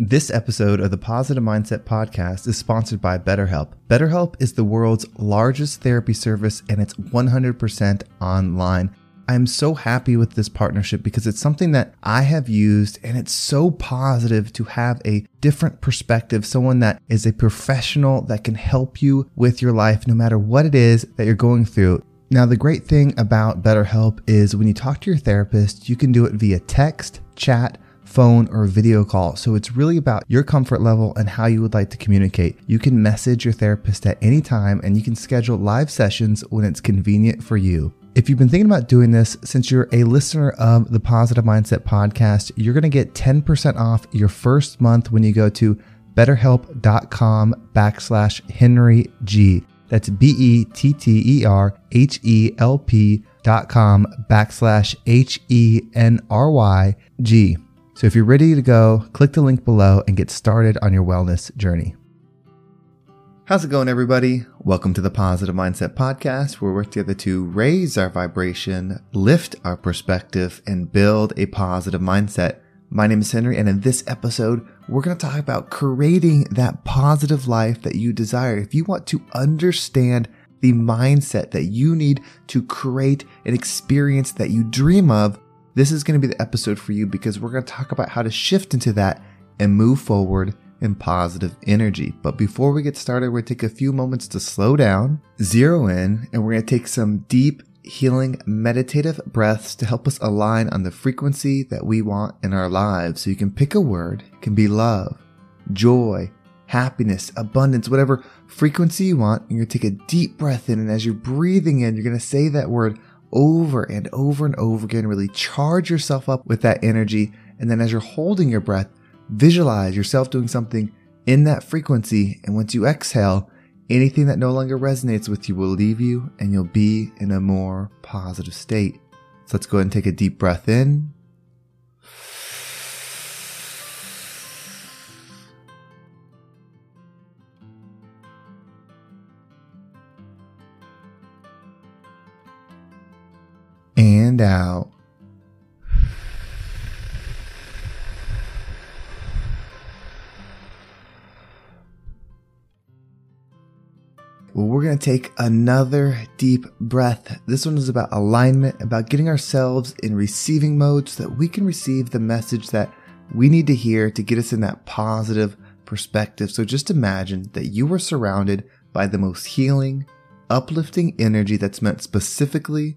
This episode of the Positive Mindset Podcast is sponsored by BetterHelp. BetterHelp is the world's largest therapy service and it's 100% online. I'm so happy with this partnership because it's something that I have used and it's so positive to have a different perspective, someone that is a professional that can help you with your life no matter what it is that you're going through. Now, the great thing about BetterHelp is when you talk to your therapist, you can do it via text, chat, phone, or video call. So it's really about your comfort level and how you would like to communicate. You can message your therapist at any time and you can schedule live sessions when it's convenient for you. If you've been thinking about doing this, since you're a listener of the Positive Mindset podcast, you're going to get 10% off your first month when you go to betterhelp.com backslash Henry G. That's B E T T E R H E L P dot com backslash H E N R Y G. So if you're ready to go, click the link below and get started on your wellness journey. How's it going, everybody? Welcome to the Positive Mindset Podcast, where we work together to raise our vibration, lift our perspective, and build a positive mindset. My name is Henry, and in this episode, we're going to talk about creating that positive life that you desire. If you want to understand the mindset that you need to create an experience that you dream of, this is going to be the episode for you because we're going to talk about how to shift into that and move forward in positive energy. But before we get started, we're going to take a few moments to slow down, zero in, and we're going to take some deep, healing, meditative breaths to help us align on the frequency that we want in our lives. So you can pick a word, it can be love, joy, happiness, abundance, whatever frequency you want. And you're going to take a deep breath in. And as you're breathing in, you're going to say that word over and over and over again. Really charge yourself up with that energy. And then as you're holding your breath, visualize yourself doing something in that frequency. And once you exhale, anything that no longer resonates with you will leave you and you'll be in a more positive state. So let's go ahead and take a deep breath in. And out. Well, we're going to take another deep breath. This one is about alignment, about getting ourselves in receiving mode so that we can receive the message that we need to hear to get us in that positive perspective. So just imagine that you were surrounded by the most healing, uplifting energy that's meant specifically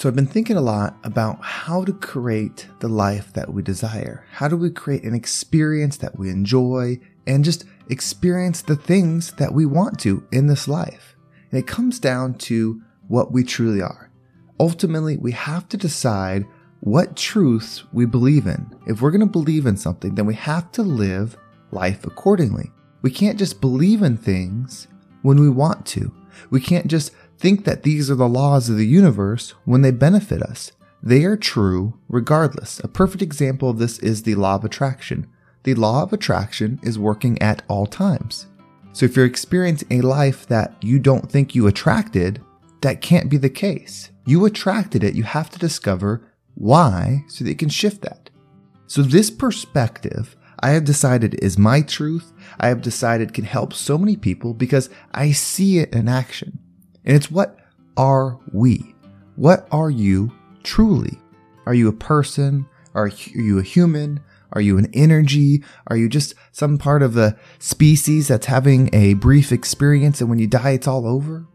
So, I've been thinking a lot about how to create the life that we desire. How do we create an experience that we enjoy and just experience the things that we want to in this life? And it comes down to what we truly are. Ultimately, we have to decide what truths we believe in. If we're going to believe in something, then we have to live life accordingly. We can't just believe in things when we want to. We can't just think that these are the laws of the universe when they benefit us. They are true regardless. A perfect example of this is the law of attraction. The law of attraction is working at all times. So if you're experiencing a life that you don't think you attracted, that can't be the case. You attracted it. You have to discover why so that you can shift that. So this perspective I have decided is my truth. I have decided can help so many people because I see it in action. And it's what are we? What are you truly? Are you a person? Are you a human? Are you an energy? Are you just some part of the species that's having a brief experience and when you die, it's all over?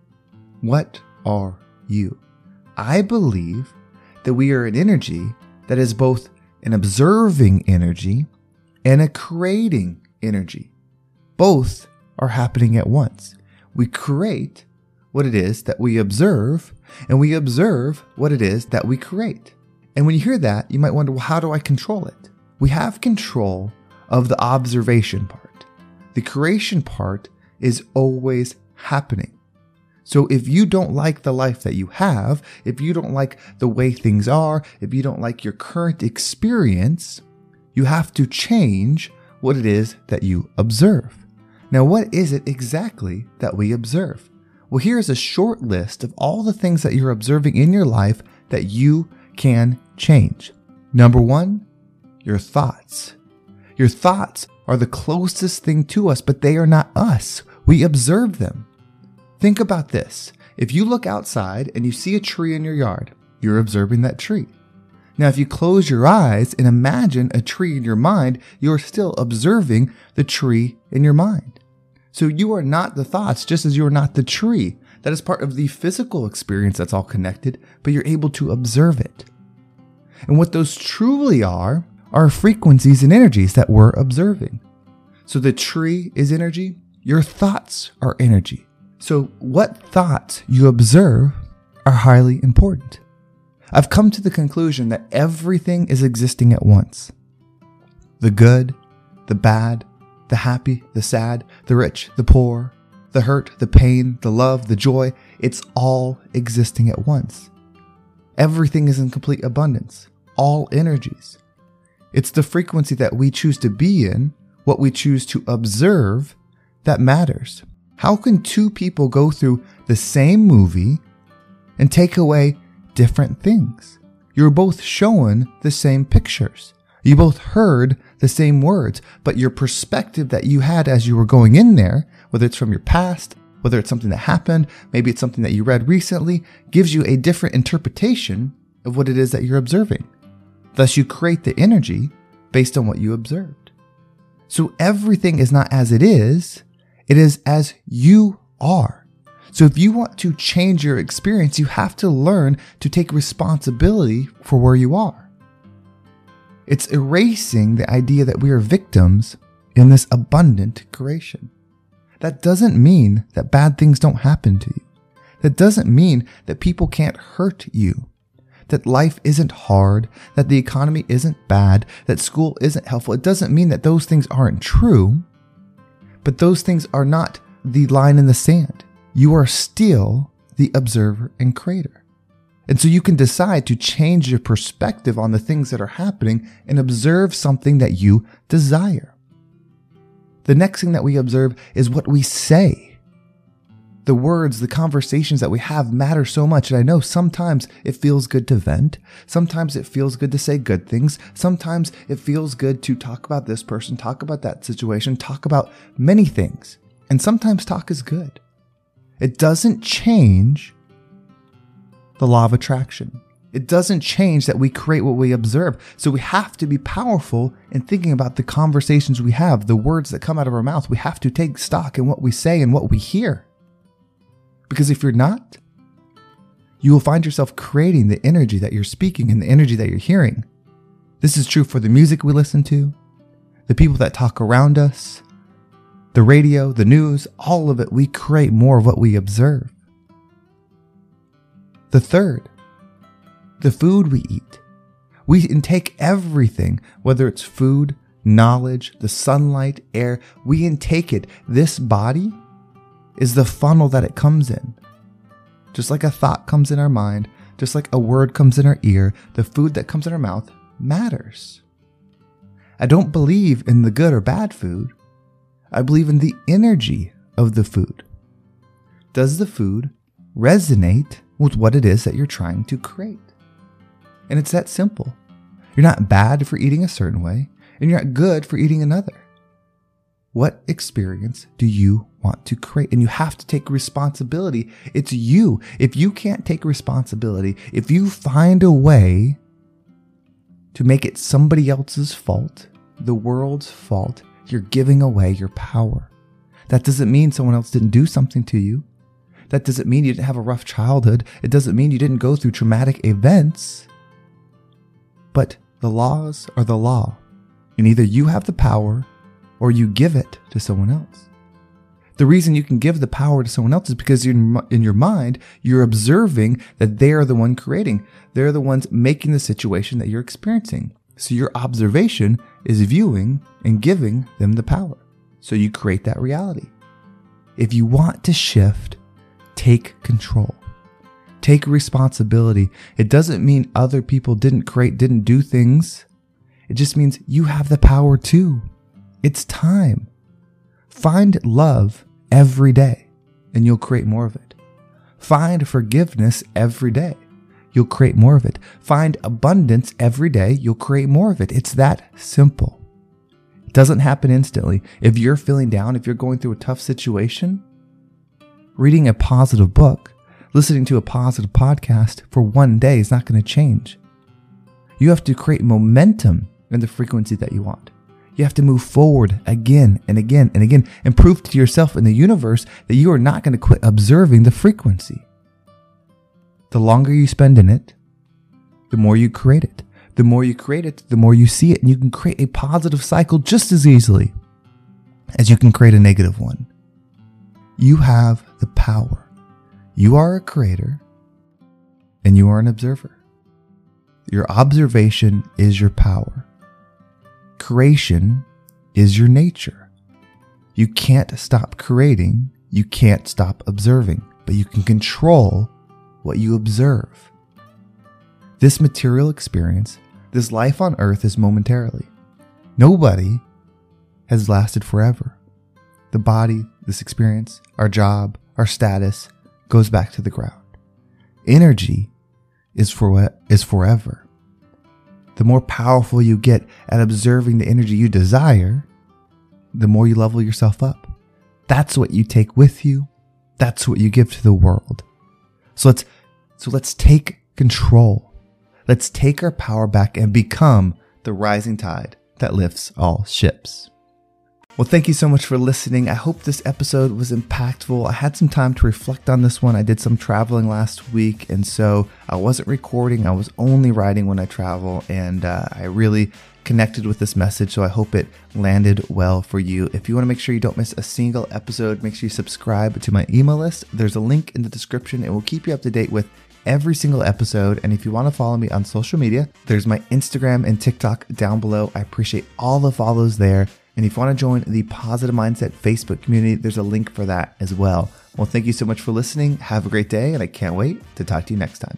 What are you? I believe that we are an energy that is both an observing energy and a creating energy. Both are happening at once. We create what it is that we observe, and we observe what it is that we create. And when you hear that, you might wonder, well, how do I control it? We have control of the observation part. The creation part is always happening. So if you don't like the life that you have, if you don't like the way things are, if you don't like your current experience, you have to change what it is that you observe. Now, what is it exactly that we observe? Well, here's a short list of all the things that you're observing in your life that you can change. Number one, your thoughts. Your thoughts are the closest thing to us, but they are not us. We observe them. Think about this. If you look outside and you see a tree in your yard, you're observing that tree. Now, if you close your eyes and imagine a tree in your mind, you're still observing the tree in your mind. So you are not the thoughts, just as you are not the tree. That is part of the physical experience that's all connected, but you're able to observe it. And what those truly are, are frequencies and energies that we're observing. So the tree is energy, your thoughts are energy. So, what thoughts you observe are highly important. I've come to the conclusion that everything is existing at once the good, the bad, the happy, the sad, the rich, the poor, the hurt, the pain, the love, the joy. It's all existing at once. Everything is in complete abundance, all energies. It's the frequency that we choose to be in, what we choose to observe, that matters. How can two people go through the same movie and take away different things? You're both showing the same pictures. You both heard the same words, but your perspective that you had as you were going in there, whether it's from your past, whether it's something that happened, maybe it's something that you read recently, gives you a different interpretation of what it is that you're observing. Thus, you create the energy based on what you observed. So everything is not as it is, it is as you are. So if you want to change your experience, you have to learn to take responsibility for where you are. It's erasing the idea that we are victims in this abundant creation. That doesn't mean that bad things don't happen to you. That doesn't mean that people can't hurt you. That life isn't hard, that the economy isn't bad, that school isn't helpful. It doesn't mean that those things aren't true. But those things are not the line in the sand. You are still the observer and creator. And so you can decide to change your perspective on the things that are happening and observe something that you desire. The next thing that we observe is what we say. The words, the conversations that we have matter so much. And I know sometimes it feels good to vent. Sometimes it feels good to say good things. Sometimes it feels good to talk about this person, talk about that situation, talk about many things. And sometimes talk is good. It doesn't change the law of attraction. It doesn't change that we create what we observe. So we have to be powerful in thinking about the conversations we have, the words that come out of our mouth. We have to take stock in what we say and what we hear. Because if you're not, you will find yourself creating the energy that you're speaking and the energy that you're hearing. This is true for the music we listen to, the people that talk around us, the radio, the news, all of it. We create more of what we observe. The third, the food we eat. We intake everything, whether it's food, knowledge, the sunlight, air, we intake it. This body is the funnel that it comes in. Just like a thought comes in our mind, just like a word comes in our ear, the food that comes in our mouth matters. I don't believe in the good or bad food. I believe in the energy of the food. Does the food resonate with what it is that you're trying to create? And it's that simple. You're not bad for eating a certain way. and you're not good for eating another. What experience do you want to create? And you have to take responsibility. It's you. If you can't take responsibility, if you find a way to make it somebody else's fault, the world's fault, you're giving away your power. That doesn't mean someone else didn't do something to you. That doesn't mean you didn't have a rough childhood. It doesn't mean you didn't go through traumatic events. But the laws are the law. And either you have the power or you give it to someone else. The reason you can give the power to someone else is because in your mind, you're observing that they are the one creating. They're the ones making the situation that you're experiencing. So your observation is viewing and giving them the power. So you create that reality. If you want to shift, take control. Take responsibility. It doesn't mean other people didn't create, didn't do things. It just means you have the power too. It's time. Find love every day and you'll create more of it. Find forgiveness every day. You'll create more of it. Find abundance every day. You'll create more of it. It's that simple. It doesn't happen instantly. If you're feeling down, if you're going through a tough situation, reading a positive book, listening to a positive podcast for one day is not going to change. You have to create momentum in the frequency that you want. You have to move forward again and again and again and prove to yourself and the universe that you are not going to quit observing the frequency. The longer you spend in it, the more you create it. The more you create it, the more you see it, and you can create a positive cycle just as easily as you can create a negative one. You have the power. You are a creator and you are an observer. Your observation is your power. Creation is your nature. You can't stop creating, you can't stop observing, but you can control what you observe. This material experience, this life on earth is momentarily. Nobody has lasted forever. The body, this experience, our job, our status goes back to the ground. Energy is for what is forever the more powerful you get at observing the energy you desire, the more you level yourself up. That's what you take with you. That's what you give to the world. So let's, so let's take control. Let's take our power back and become the rising tide that lifts all ships. Well, thank you so much for listening. I hope this episode was impactful. I had some time to reflect on this one. I did some traveling last week, and so I wasn't recording. I was only writing when I travel, and uh, I really connected with this message. So I hope it landed well for you. If you want to make sure you don't miss a single episode, make sure you subscribe to my email list. There's a link in the description. It will keep you up to date with every single episode. And if you want to follow me on social media, there's my Instagram and TikTok down below. I appreciate all the follows there. And if you want to join the Positive Mindset Facebook community, there's a link for that as well. Well, thank you so much for listening. Have a great day, and I can't wait to talk to you next time.